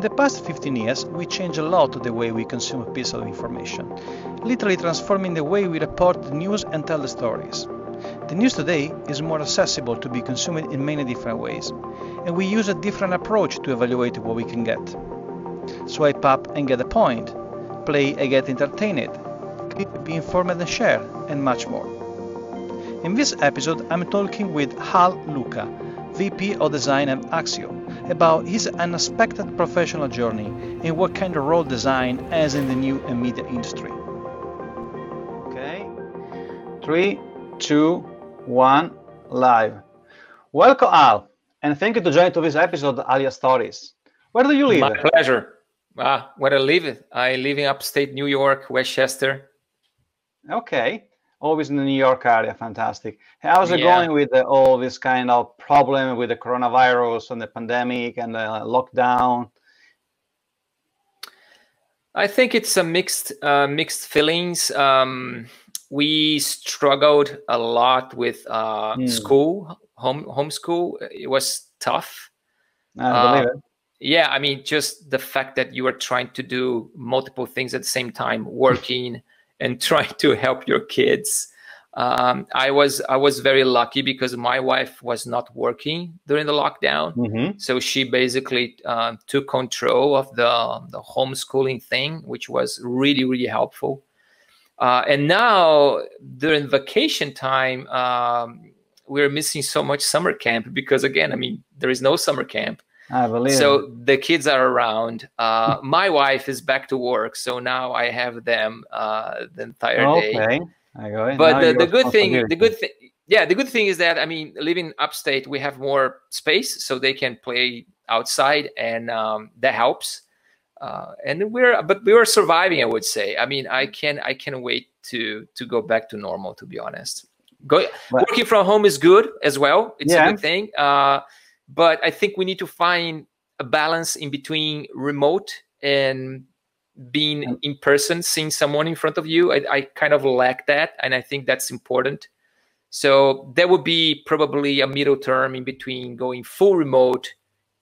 In the past 15 years, we changed a lot the way we consume a piece of information, literally transforming the way we report the news and tell the stories. The news today is more accessible to be consumed in many different ways, and we use a different approach to evaluate what we can get. Swipe up and get a point, play and get entertained, be informed and share, and much more. In this episode, I'm talking with Hal Luca, VP of Design at Axio, about his unexpected professional journey and what kind of role design has in the new and media industry. Okay, three, two, one, live. Welcome, Al, and thank you to join to this episode of Alia Stories. Where do you live? My pleasure. Ah, where I live? I live in upstate New York, Westchester. Okay, always in the New York area. Fantastic. How's it yeah. going with the, all this kind of problem with the coronavirus and the pandemic and the lockdown? I think it's a mixed uh, mixed feelings. Um, we struggled a lot with uh, mm. school, home homeschool. It was tough. I believe uh, it. Yeah, I mean, just the fact that you are trying to do multiple things at the same time, working and trying to help your kids. Um, I was I was very lucky because my wife was not working during the lockdown, mm-hmm. so she basically uh, took control of the the homeschooling thing, which was really really helpful. Uh, and now during vacation time, um, we're missing so much summer camp because again, I mean, there is no summer camp. I believe. So the kids are around. Uh, my wife is back to work, so now I have them uh, the entire okay. day. Okay. But the, the good thing, the good thing, yeah, the good thing is that I mean, living upstate, we have more space, so they can play outside, and um, that helps. Uh, and we're, but we are surviving. I would say. I mean, I can, I can wait to to go back to normal. To be honest, go working from home is good as well. It's yeah. a good thing. Uh, but I think we need to find a balance in between remote and being in person, seeing someone in front of you. I, I kind of lack that, and I think that's important. So there would be probably a middle term in between going full remote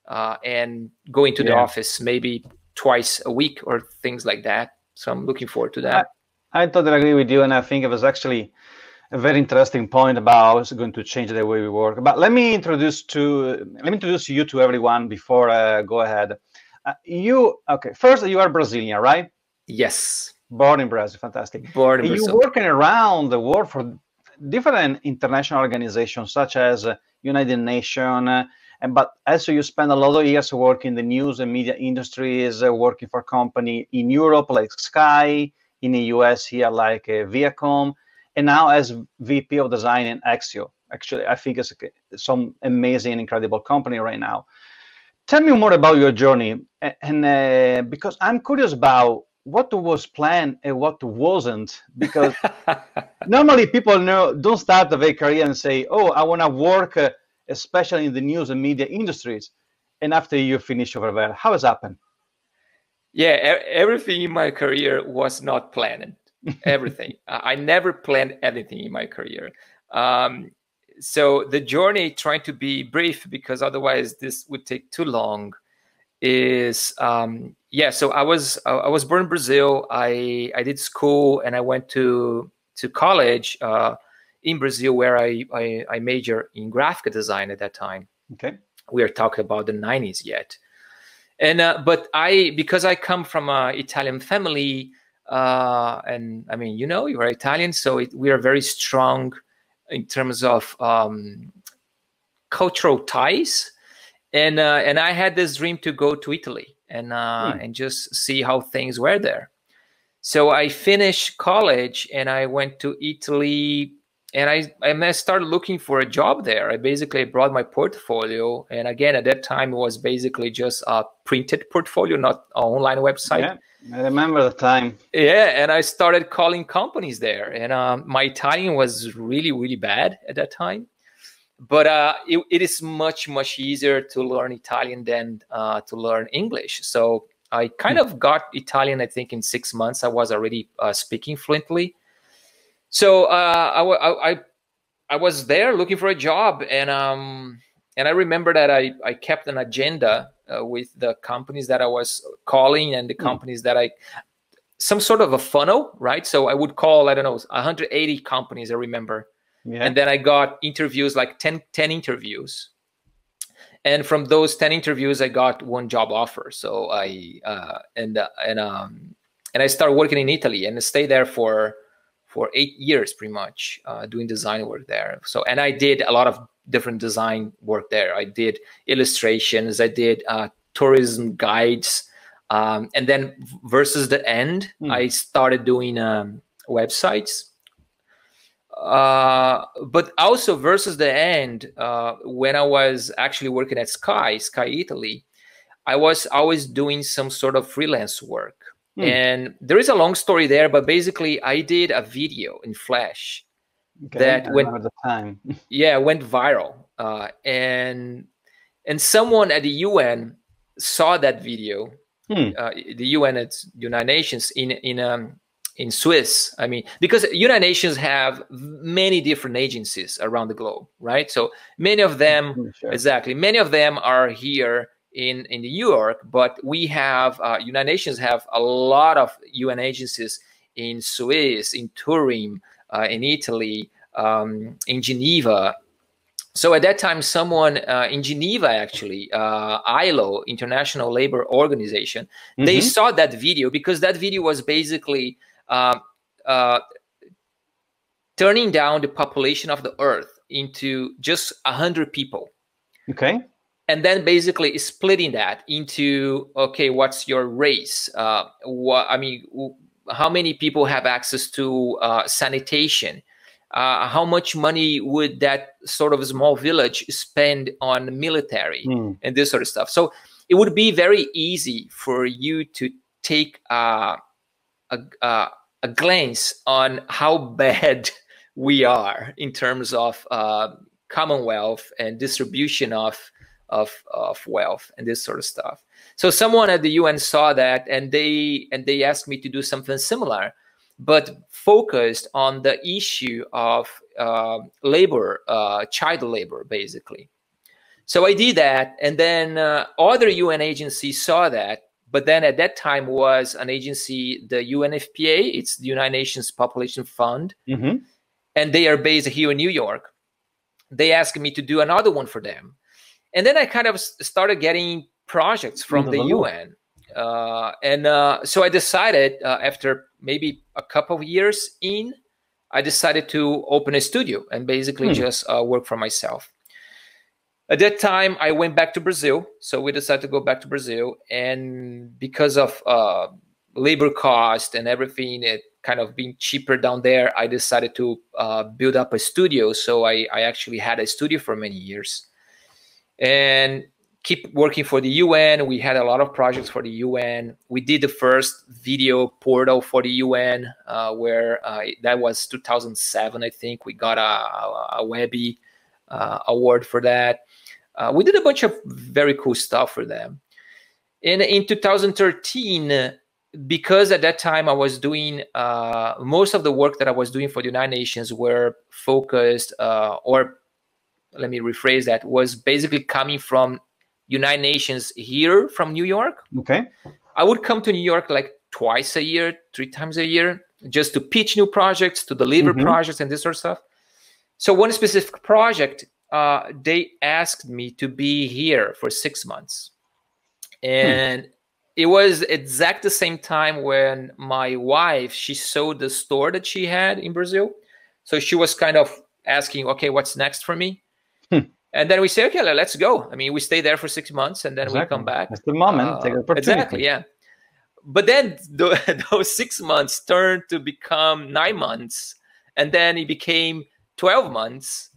uh, and going to yeah. the office maybe twice a week or things like that. So I'm looking forward to that. I, I totally agree with you, and I think it was actually a very interesting point about how it's going to change the way we work. But let me introduce to let me introduce you to everyone before I go ahead. Uh, you okay? First, you are Brazilian, right? Yes. Born in Brazil, fantastic. Born in you Brazil. working around the world for different international organizations such as uh, United Nations. Uh, and but also you spend a lot of years working in the news and media industries, uh, working for company in Europe like Sky, in the US here like uh, Viacom, and now as VP of Design in Axio. Actually, I think it's some amazing, incredible company right now. Tell me more about your journey, and uh, because I'm curious about what was planned and what wasn't. Because normally people know don't start their career and say, "Oh, I want to work, uh, especially in the news and media industries," and after you finish over there, how has happened? Yeah, everything in my career was not planned everything. I never planned anything in my career. Um, so the journey, trying to be brief because otherwise this would take too long, is um, yeah. So I was I was born in Brazil. I I did school and I went to to college uh, in Brazil where I, I I major in graphic design at that time. Okay, we are talking about the '90s yet. And uh, but I because I come from a Italian family, uh, and I mean, you know, you are Italian, so it, we are very strong in terms of um, cultural ties. And uh, and I had this dream to go to Italy and uh, hmm. and just see how things were there. So I finished college and I went to Italy and I and I started looking for a job there. I basically brought my portfolio, and again at that time it was basically just a printed portfolio, not an online website. Yeah. I remember the time. Yeah, and I started calling companies there, and um, my Italian was really, really bad at that time. But uh, it, it is much, much easier to learn Italian than uh, to learn English. So I kind of got Italian. I think in six months I was already uh, speaking fluently. So uh, I, I, I, I was there looking for a job, and um, and I remember that I, I kept an agenda uh, with the companies that I was calling and the hmm. companies that I, some sort of a funnel, right? So I would call, I don't know, 180 companies, I remember. Yeah. And then I got interviews, like 10, 10 interviews. And from those 10 interviews, I got one job offer. So I, uh, and, uh, and, um, and I started working in Italy and I stayed there for, for eight years pretty much uh, doing design work there so and i did a lot of different design work there i did illustrations i did uh, tourism guides um, and then versus the end mm. i started doing um, websites uh, but also versus the end uh, when i was actually working at sky sky italy i was always doing some sort of freelance work Hmm. And there is a long story there, but basically, I did a video in Flash okay, that went the time. yeah, went viral, uh, and and someone at the UN saw that video. Hmm. Uh, the UN, it's United Nations, in in um, in Swiss. I mean, because United Nations have many different agencies around the globe, right? So many of them, sure. exactly, many of them are here in in New York, but we have uh, United Nations have a lot of UN agencies in Swiss, in Turin, in Italy, um, in Geneva. So at that time, someone uh, in Geneva, actually, uh, ILO, International Labor Organization, mm-hmm. they saw that video because that video was basically uh, uh, turning down the population of the Earth into just hundred people. Okay and then basically splitting that into okay what's your race uh, what i mean how many people have access to uh, sanitation uh, how much money would that sort of small village spend on military mm. and this sort of stuff so it would be very easy for you to take uh, a, a, a glance on how bad we are in terms of uh, commonwealth and distribution of of of wealth and this sort of stuff. So someone at the UN saw that and they and they asked me to do something similar, but focused on the issue of uh, labor, uh, child labor, basically. So I did that, and then uh, other UN agencies saw that. But then at that time was an agency, the UNFPA. It's the United Nations Population Fund, mm-hmm. and they are based here in New York. They asked me to do another one for them and then I kind of started getting projects from the UN. Uh, and uh, so I decided uh, after maybe a couple of years in, I decided to open a studio and basically hmm. just uh, work for myself. At that time, I went back to Brazil. So we decided to go back to Brazil. And because of uh, labor cost and everything, it kind of being cheaper down there, I decided to uh, build up a studio. So I, I actually had a studio for many years and keep working for the UN. We had a lot of projects for the UN. We did the first video portal for the UN, uh, where uh, that was 2007, I think. We got a, a, Webby uh, award for that. Uh, we did a bunch of very cool stuff for them. And in 2013, because at that time I was doing uh, most of the work that I was doing for the United Nations were focused uh, or let me rephrase that was basically coming from United Nations here from New York. Okay. I would come to New York like twice a year, three times a year, just to pitch new projects, to deliver mm-hmm. projects, and this sort of stuff. So one specific project, uh, they asked me to be here for six months, and hmm. it was exact the same time when my wife she sold the store that she had in Brazil. So she was kind of asking, okay, what's next for me? And then we say, okay, let's go. I mean, we stay there for six months and then exactly. we come back. That's the moment. Uh, the. Exactly. Yeah. But then the, those six months turned to become nine months, and then it became twelve months,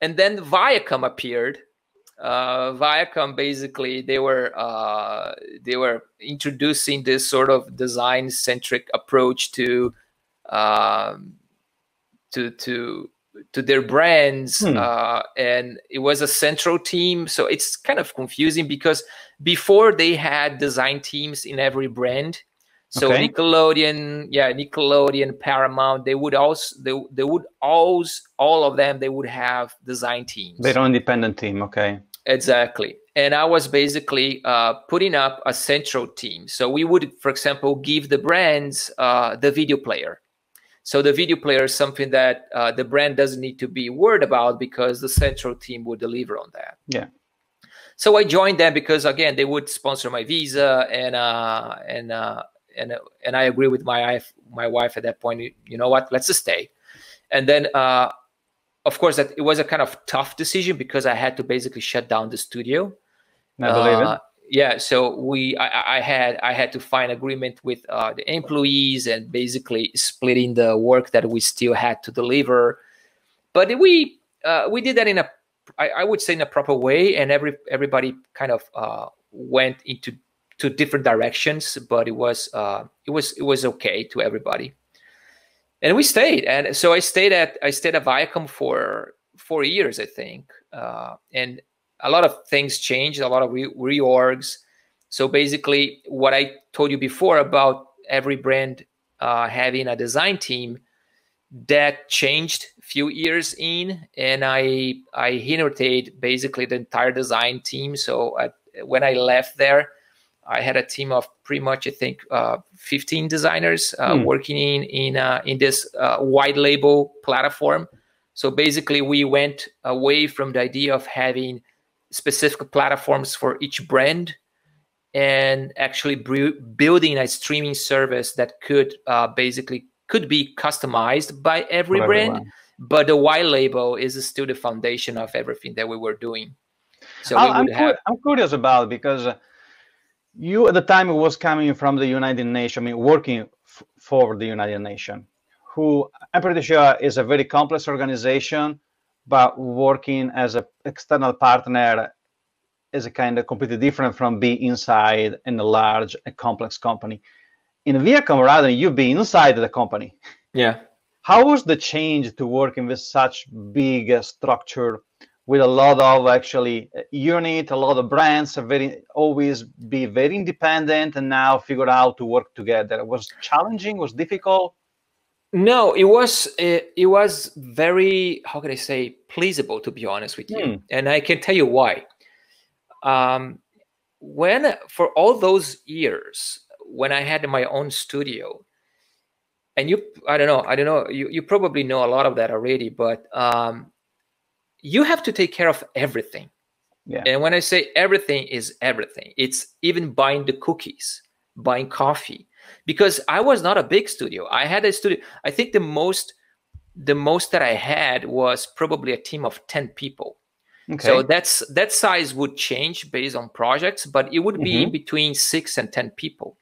and then Viacom appeared. Uh, Viacom basically they were uh, they were introducing this sort of design centric approach to um, to to to their brands hmm. uh, and it was a central team so it's kind of confusing because before they had design teams in every brand so okay. nickelodeon yeah nickelodeon paramount they would also they, they would always all of them they would have design teams their own independent team okay Exactly. And I was basically uh, putting up a central team. So we would, for example, give the brands uh, the video player. So the video player is something that uh, the brand doesn't need to be worried about because the central team would deliver on that. Yeah. So I joined them because again they would sponsor my visa and uh, and uh, and and I agree with my wife my wife at that point. You know what? Let's just stay. And then uh, of course that it was a kind of tough decision because I had to basically shut down the studio. I believe uh, it. Yeah, so we I, I, had I had to find agreement with uh, the employees and basically splitting the work that we still had to deliver. But we uh, we did that in a I, I, would say in a proper way, and every everybody kind of uh, went into to different directions. But it was uh, it was it was okay to everybody and we stayed and so i stayed at i stayed at viacom for four years i think uh, and a lot of things changed a lot of re- reorgs so basically what i told you before about every brand uh, having a design team that changed a few years in and i i inherited basically the entire design team so I, when i left there I had a team of pretty much, I think, uh, 15 designers uh, mm. working in in uh, in this uh, white label platform. So basically, we went away from the idea of having specific platforms for each brand, and actually building a streaming service that could uh, basically could be customized by every for brand. But the white label is still the foundation of everything that we were doing. So I'm, have... I'm curious about because you at the time was coming from the United Nations, I mean, working f- for the United Nations, who I'm pretty sure is a very complex organization, but working as an external partner is a kind of completely different from being inside in a large and complex company. In Viacom, rather, you be inside the company. Yeah. How was the change to working with such big structure with a lot of actually uh, unit, a lot of brands, very always be very independent, and now figure out to work together. It was challenging, was difficult. No, it was it, it was very how can I say pleasable to be honest with you, hmm. and I can tell you why. Um, when for all those years when I had my own studio, and you I don't know I don't know you you probably know a lot of that already, but um, you have to take care of everything. Yeah. And when I say everything is everything, it's even buying the cookies, buying coffee. Because I was not a big studio. I had a studio. I think the most the most that I had was probably a team of 10 people. Okay. So that's that size would change based on projects, but it would be mm-hmm. between six and 10 people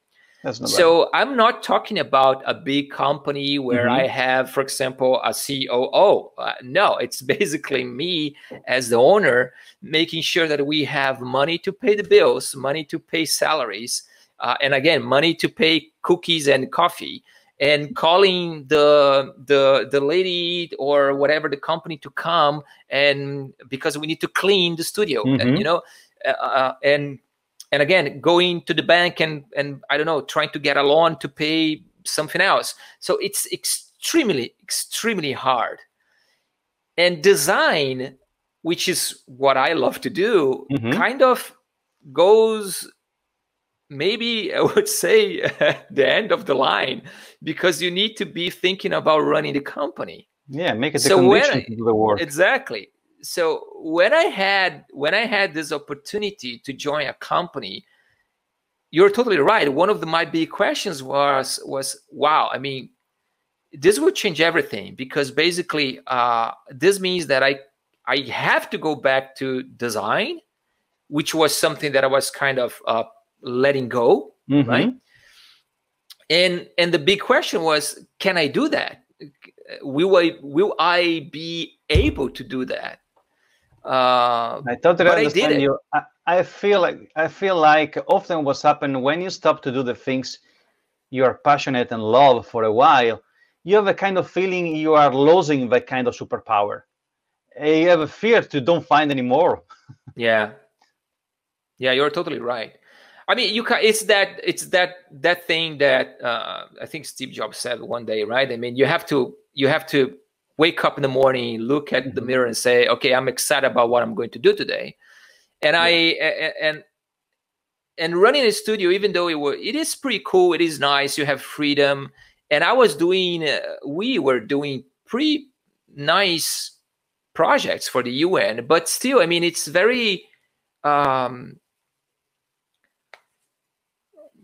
so bad. I'm not talking about a big company where mm-hmm. I have, for example, a COO. Uh, no, it's basically me as the owner making sure that we have money to pay the bills, money to pay salaries, uh, and again, money to pay cookies and coffee, and calling the the the lady or whatever the company to come and because we need to clean the studio, mm-hmm. and, you know, uh, uh and and again going to the bank and and i don't know trying to get a loan to pay something else so it's extremely extremely hard and design which is what i love to do mm-hmm. kind of goes maybe i would say the end of the line because you need to be thinking about running the company yeah make it the so condition to the work exactly so when I had when I had this opportunity to join a company, you're totally right. One of the, my big questions was was wow. I mean, this will change everything because basically uh, this means that I I have to go back to design, which was something that I was kind of uh, letting go, mm-hmm. right? And and the big question was, can I do that? Will I will I be able to do that? Uh, I totally understand I you. I, I, feel like I feel like often what's happened when you stop to do the things you are passionate and love for a while, you have a kind of feeling you are losing that kind of superpower. You have a fear to don't find anymore. yeah, yeah, you're totally right. I mean, you can. It's that. It's that. That thing that uh, I think Steve Jobs said one day, right? I mean, you have to. You have to wake up in the morning, look at the mm-hmm. mirror, and say, okay, I'm excited about what I'm going to do today. and yeah. I and and running a studio, even though it was it is pretty cool, it is nice, you have freedom. And I was doing, uh, we were doing pretty nice projects for the UN, but still, I mean, it's very um,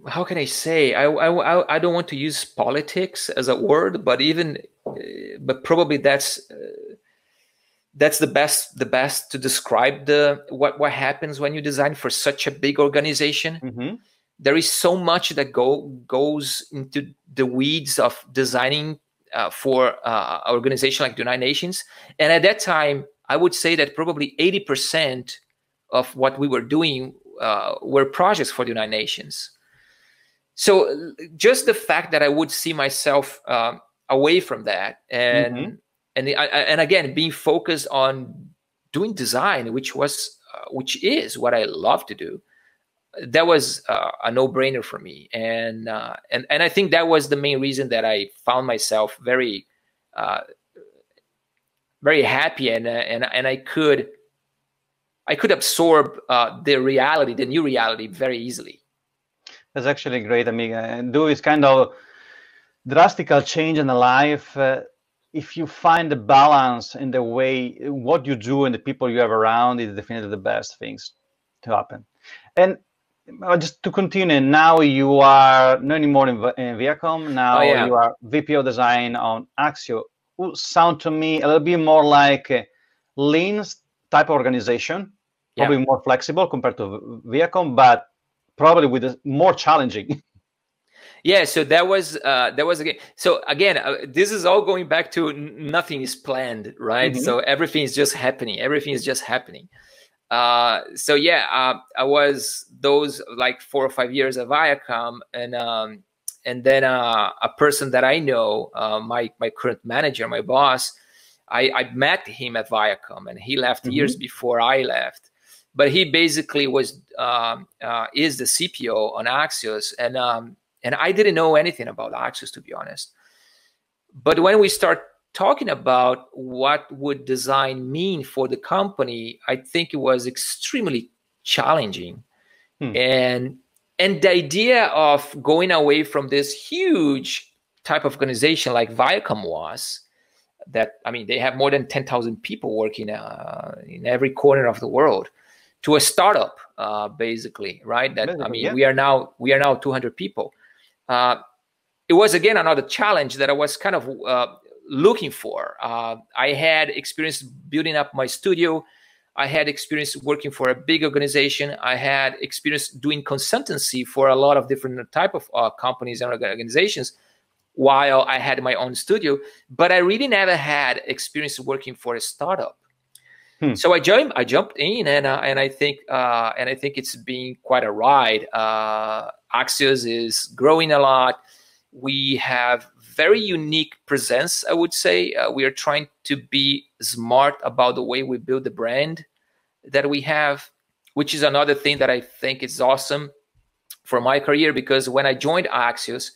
how can I say? I, I I don't want to use politics as a word, but even uh, but probably that's uh, that's the best the best to describe the what what happens when you design for such a big organization. Mm-hmm. There is so much that go goes into the weeds of designing uh, for uh, an organization like the United Nations, and at that time, I would say that probably eighty percent of what we were doing uh, were projects for the United Nations so just the fact that I would see myself uh, away from that and mm-hmm. and the, and again being focused on doing design, which was uh, which is what I love to do, that was uh, a no brainer for me, and uh, and and I think that was the main reason that I found myself very uh, very happy and uh, and and I could I could absorb the reality, the new reality, very easily. That's actually great, amiga. And do is kind of drastical change in the life. Uh, if you find the balance in the way what you do and the people you have around is definitely the best things to happen. And uh, just to continue, now you are not anymore in, in Viacom. Now oh, yeah. you are VP of design on Axio. Who sound to me a little bit more like lean type of organization, probably yeah. more flexible compared to Viacom, but probably with a more challenging. yeah, so that was uh, that was again. So again, uh, this is all going back to nothing is planned, right? Mm-hmm. So everything is just happening. Everything is just happening. Uh, so yeah, uh, I was those like four or five years at Viacom, and um, and then uh, a person that I know, uh, my my current manager, my boss, I, I met him at Viacom, and he left mm-hmm. years before I left but he basically was um, uh, is the CPO on Axios, and um, and I didn't know anything about Axios to be honest. But when we start talking about what would design mean for the company, I think it was extremely challenging, hmm. and and the idea of going away from this huge type of organization like Viacom was that I mean they have more than 10,000 people working uh, in every corner of the world to a startup uh, basically right? That i mean yeah. we are now we are now 200 people. Uh, it was again another challenge that i was kind of uh, looking for. Uh, i had experience building up my studio. I had experience working for a big organization. I had experience doing consultancy for a lot of different type of uh, companies and organizations while i had my own studio. But i really never had experience working for a startup Hmm. So I jumped, I jumped in, and uh, and I think uh, and I think it's been quite a ride. Uh, Axios is growing a lot. We have very unique presence. I would say uh, we are trying to be smart about the way we build the brand that we have, which is another thing that I think is awesome for my career because when I joined Axios,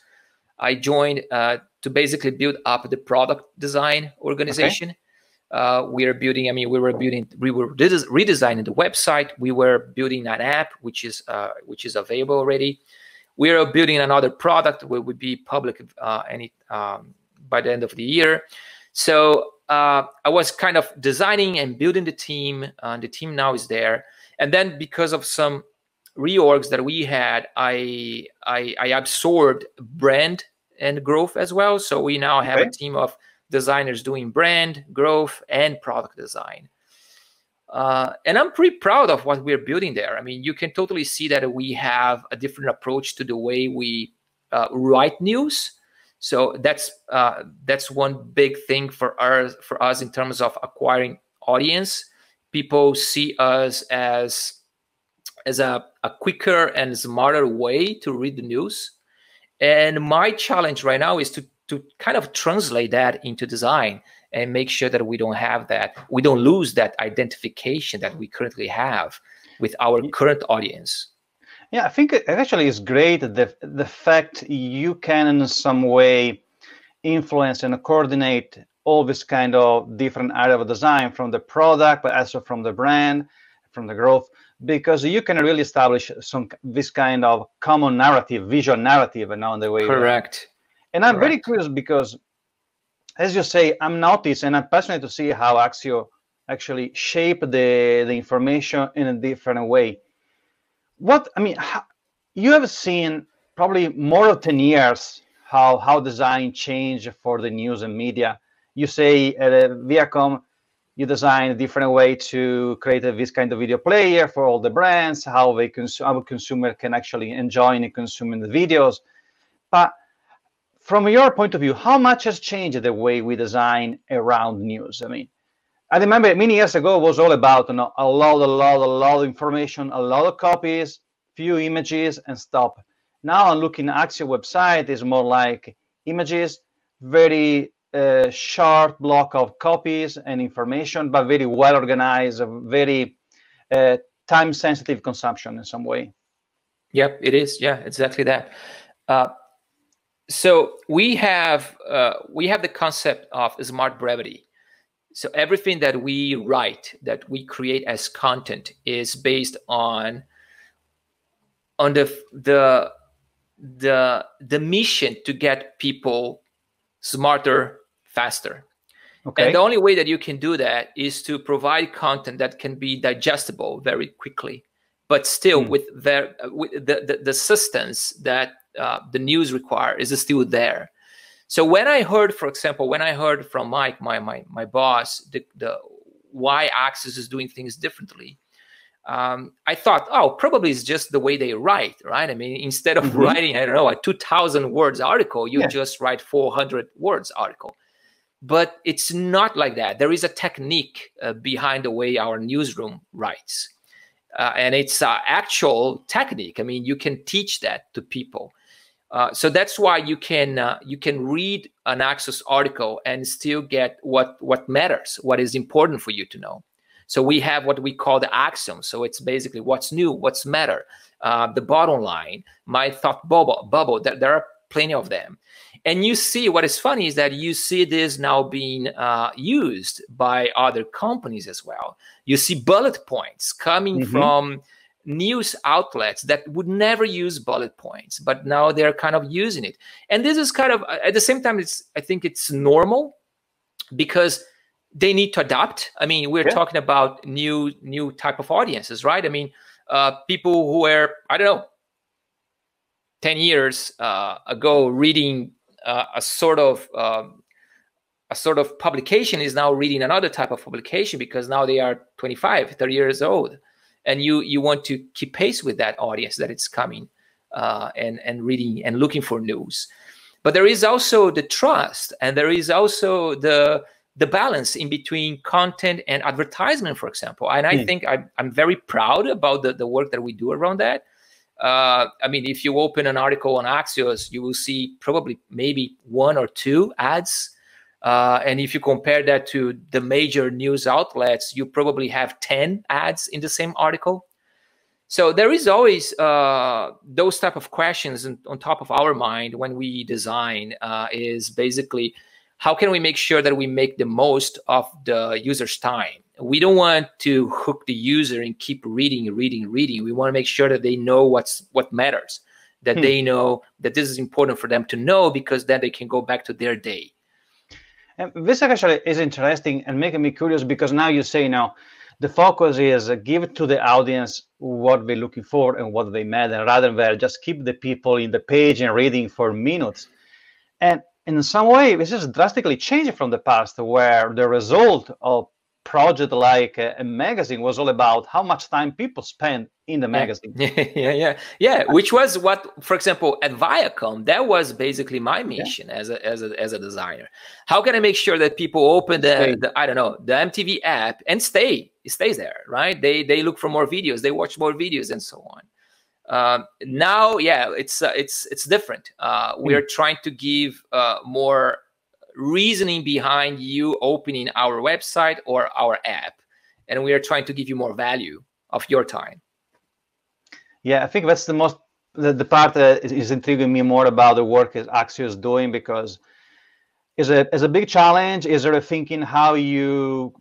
I joined uh, to basically build up the product design organization. Okay uh, we are building. I mean, we were building, we were redesigning the website. We were building an app, which is uh, which is available already. We are building another product, which will be public uh, any um, by the end of the year. So uh, I was kind of designing and building the team. The team now is there, and then because of some reorgs that we had, I I, I absorbed brand and growth as well. So we now have okay. a team of designers doing brand growth and product design. Uh, and I'm pretty proud of what we're building there. I mean, you can totally see that we have a different approach to the way we uh, write news. So that's uh, that's one big thing for us for us in terms of acquiring audience. People see us as as a, a quicker and smarter way to read the news. And my challenge right now is to to kind of translate that into design and make sure that we don't have that we don't lose that identification that we currently have with our current audience yeah i think it actually is great the the fact you can in some way influence and coordinate all this kind of different area of design from the product but also from the brand from the growth because you can really establish some this kind of common narrative, visual narrative, and on the way. Correct. And I'm Correct. very curious because, as you say, I'm noticed and I'm passionate to see how Axio actually shape the the information in a different way. What I mean, how, you have seen probably more than 10 years how how design changed for the news and media. You say at uh, Viacom, you design a different way to create a, this kind of video player for all the brands, how they cons- how a consumer can actually enjoy and consuming the videos. But from your point of view, how much has changed the way we design around news? I mean, I remember many years ago it was all about you know, a lot, a lot, a lot of information, a lot of copies, few images, and stop. Now I'm looking at Axio website is more like images, very uh, short block of copies and information, but very well organized, very uh, time sensitive consumption in some way. Yep, it is. Yeah, exactly that. Uh, so we have uh, we have the concept of smart brevity. So everything that we write, that we create as content, is based on on the the the the mission to get people smarter faster Okay. and the only way that you can do that is to provide content that can be digestible very quickly but still Hmm. with, their, with the, the, the assistance that uh, the news require is still there so when i heard for example when i heard from mike my my, my boss the, the why Axios is doing things differently um, I thought, oh, probably it's just the way they write, right? I mean, instead of Mhm. writing, I don't know, a 2,000 words article, you Yeah. just write 400 words article. But it's not like that. There is a technique uh, behind the way our newsroom writes. Uh, and it's uh, actual technique. I mean, you can teach that to people. Uh, so that's why you can uh, you can read an Axios article and still get what what matters, what is important for you to know. So we have what we call the axioms. So it's basically what's new, what's matter, uh, the bottom line, my thought bubble. Bubble. There, there are plenty of them, and you see what is funny is that you see this now being uh, used by other companies as well. You see bullet points coming Mhm. from news outlets that would never use bullet points, but now they're kind of using it. And this is kind of at the same time, it's I think it's normal because they need to adapt. I mean, we're Yeah. talking about new new type of audiences, right? I mean, uh, people who were I don't know, ten years uh, ago reading uh, a sort of um, a sort of publication is now reading another type of publication because now they are 25 30 years old and you you want to keep pace with that audience that it's coming uh, and and reading and looking for news. But there is also the trust and there is also the the balance in between content and advertisement for example. And i Hmm. think I'm, I'm very proud about the, the work that we do around that. Uh, i mean if you open an article on axios you will see probably maybe one or two ads uh, and if you compare that to the major news outlets, you probably have 10 ads in the same article. So there is always uh, those type of questions on, on top of our mind when we design uh, is basically how can we make sure that we make the most of the user's time? We don't want to hook the user and keep reading, reading, reading. We want to make sure that they know what's what matters, that Hmm. they know that this is important for them to know because then they can go back to their day. And this actually is interesting and making me curious because now you say now the focus is give to the audience what they're looking for and what they matter rather than just keep the people in the page and reading for minutes. And in some way, this is drastically changing from the past where the result of project like a, a magazine was all about how much time people spend in the magazine. Yeah, yeah, yeah, yeah. Which was what, for example, at Viacom, that was basically my mission as a as a as a designer. How can I make sure that people open the, the I don't know the MTV app and stay it stays there, right? They they look for more videos, they watch more videos, and so on. Um, now, yeah, it's uh, it's it's different. Uh, we're trying to give uh, more reasoning behind you opening our website or our app, and we are trying to give you more value of your time. Yeah, I think that's the most the, the part that is, intriguing me more about the work that Axio is doing because is a is a big challenge. Is there a thinking how you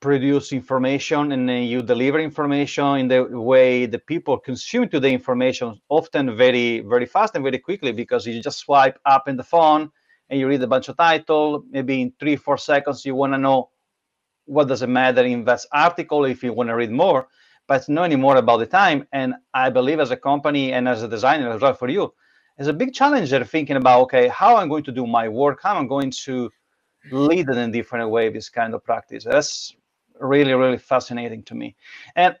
produce information and then you deliver information in the way the people consume to the information often very very fast and very quickly because you just swipe up in the phone and you read a bunch of title maybe in three four seconds you want to know what does it matter in that article if you want to read more but it's not anymore about the time and i believe as a company and as a designer as well for you it's a big challenge they're thinking about okay how i'm going to do my work how i'm going to lead in a different way this kind of practice that's really, really fascinating to me. And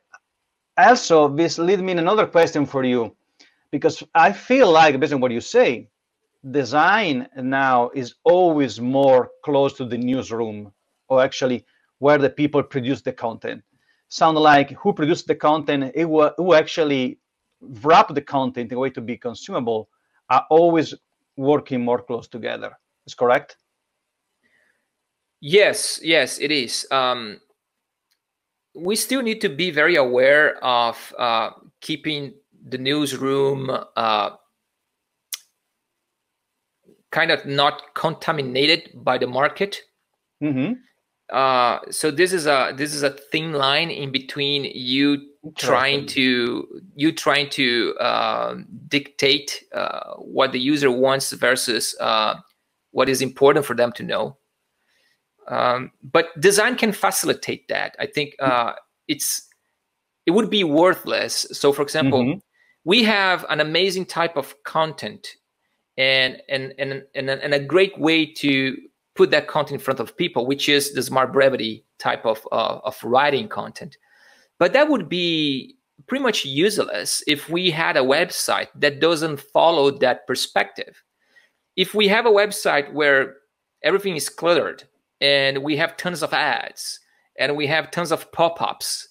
also, this leads me in another question for you, because I feel like, based on what you say, design now is always more close to the newsroom, or actually where the people produce the content. Sound like who produced the content, who actually wrap the content in a way to be consumable, are always working more close together. Is correct? Yes, yes, it is. Um, we still need to be very aware of uh, keeping the newsroom uh, kind of not contaminated by the market. Mm-hmm. Uh, so this is a this is a thin line in between you trying to you trying to uh, dictate uh, what the user wants versus uh, what is important for them to know. Um, but design can facilitate that. I think uh, it's it would be worthless. So, for example, mm-hmm. we have an amazing type of content, and and and and, and a great way to put that content in front of people, which is the smart brevity type of uh, of writing content. But that would be pretty much useless if we had a website that doesn't follow that perspective. If we have a website where everything is cluttered and we have tons of ads and we have tons of pop-ups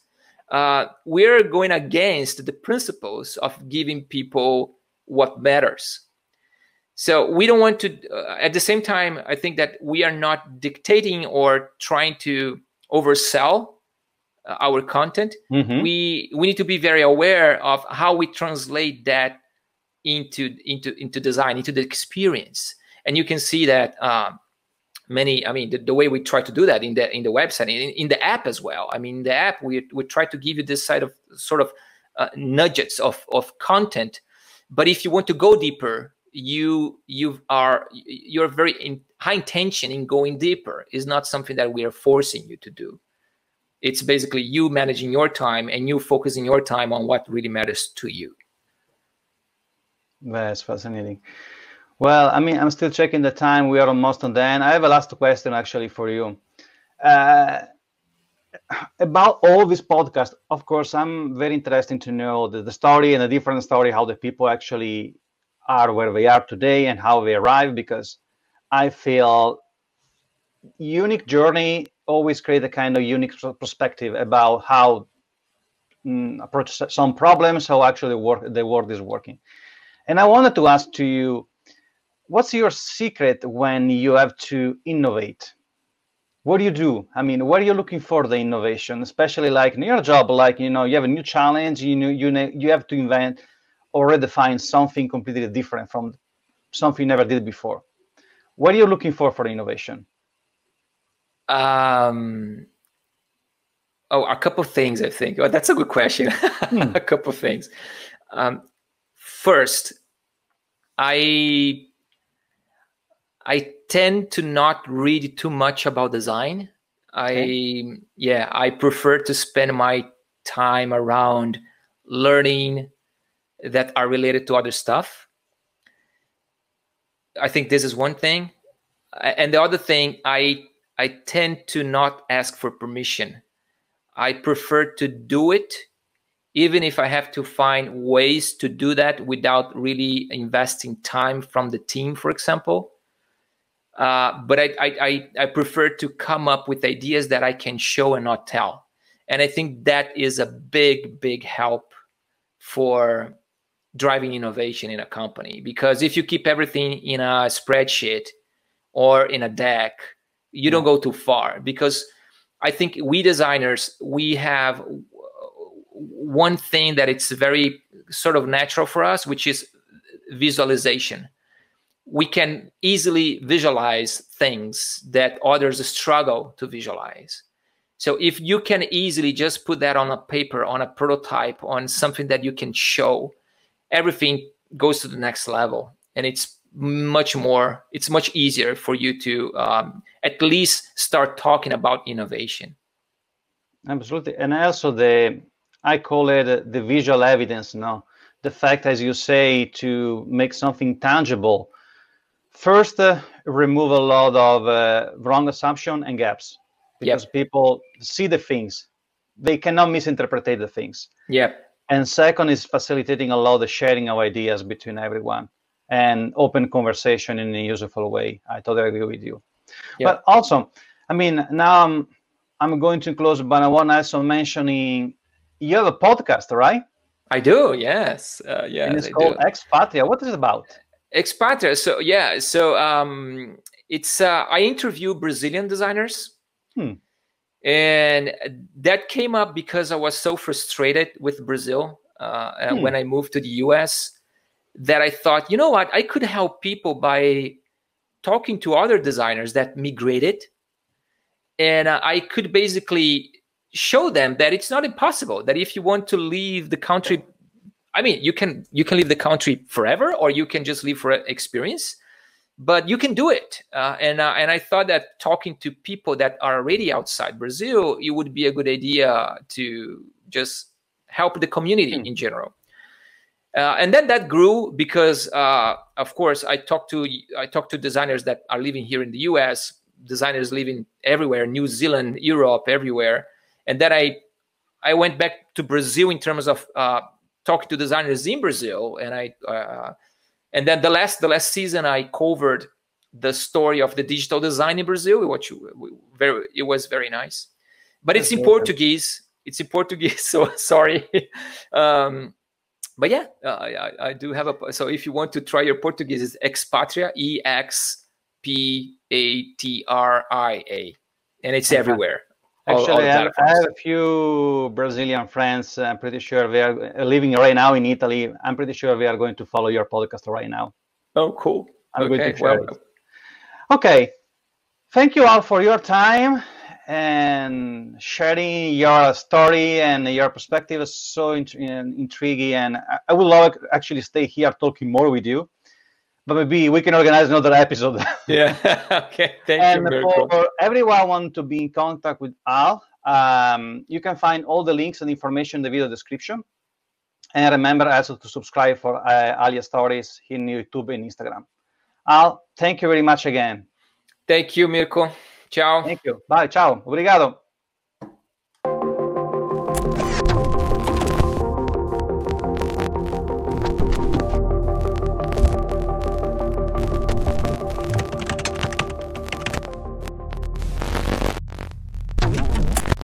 uh, we're going against the principles of giving people what matters so we don't want to uh, at the same time i think that we are not dictating or trying to oversell uh, our content. Mm-hmm. we we need to be very aware of how we translate that into into into design into the experience. And you can see that um, many i mean the, the, way we try to do that in the in the website in, in the app as well. I mean the app we, we try to give you this side of sort of uh, nudges of of content. But if you want to go deeper you you are you're very in high intention in going deeper is not something that we are forcing you to do it's basically you managing your time and you focusing your time on what really matters to you that's fascinating well, I mean, I'm still checking the time. We are almost on the end. I have a last question actually for you. Uh, about all this podcast, of course, I'm very interested to know the, the story and the different story, how the people actually are where they are today and how they arrive, because I feel unique journey always create a kind of unique perspective about how mm, approach some problems, how actually work the world is working. And I wanted to ask to you, what's your secret when you have to innovate? What do you do? I mean, what are you looking for the innovation, especially like in your job, like you know, you have a new challenge, you know, you know, you have to invent or redefine something completely different from something you never did before. What are you looking for for innovation? Um, oh, a couple of things, I think. Oh, that's a good question. Hmm. a couple of things. Um, first, I I tend to not read too much about design. Okay. I yeah, I prefer to spend my time around learning that are related to other stuff. I think this is one thing. And the other thing, I I tend to not ask for permission. I prefer to do it even if I have to find ways to do that without really investing time from the team, for example. Uh, but I, I, I prefer to come up with ideas that I can show and not tell. And I think that is a big, big help for driving innovation in a company. Because if you keep everything in a spreadsheet or in a deck, you don't go too far. Because I think we designers, we have one thing that it's very sort of natural for us, which is visualization we can easily visualize things that others struggle to visualize. So if you can easily just put that on a paper, on a prototype, on something that you can show, everything goes to the next level, and it's much more. It's much easier for you to um, at least start talking about innovation. Absolutely, and also the I call it the visual evidence. No, the fact, as you say, to make something tangible. First, uh, remove a lot of uh, wrong assumption and gaps because yep. people see the things, they cannot misinterpret the things. Yeah. And second is facilitating a lot of the sharing of ideas between everyone and open conversation in a useful way. I totally agree with you. Yep. But also, I mean, now I'm I'm going to close, but I want also mentioning you have a podcast, right? I do. Yes. Uh, yeah. And it's called Expatria. What is it about? Expatria. So yeah. So um, it's uh, I interview Brazilian designers, hmm. And that came up because I was so frustrated with Brazil uh, hmm. when I moved to the U.S. that I thought, you know what, I could help people by talking to other designers that migrated, and uh, I could basically show them that it's not impossible that if you want to leave the country i mean you can you can leave the country forever or you can just leave for experience but you can do it. Uh, and uh, and i thought that talking to people that are already outside brazil it would be a good idea to just help the community mm. in general. Uh, and then that grew because uh, of course i talked to i talked to designers that are living here in the us designers living everywhere new zealand europe everywhere. And then I I went back to Brazil in terms of uh, talking to designers in Brazil, and I uh, and then the last the last season I covered the story of the digital design in Brazil, which very it was very nice, but it's in Portuguese. It's in Portuguese, so sorry. um, but yeah, uh, I, I, do have a. So if you want to try your Portuguese, it's expatria, E X P A T R I A, and it's everywhere. Actually, all, all I, have, I, have, a few Brazilian friends. I'm pretty sure they are living right now in Italy. I'm pretty sure they are going to follow your podcast right now. Oh, cool. I'm okay, going to share well, it. Okay. Thank you all for your time and sharing your story and your perspective is so int- intriguing. And I would love actually stay here talking more with you but maybe we can organize another episode. yeah. okay. Thank and you. And for cool. everyone want to be in contact with Al, um, you can find all the links and information in the video description. And remember also to subscribe for uh, Alia Stories in YouTube and Instagram. Al, thank you very much again. Thank you, Mirko. Ciao. Thank you. Bye. Ciao. Obrigado.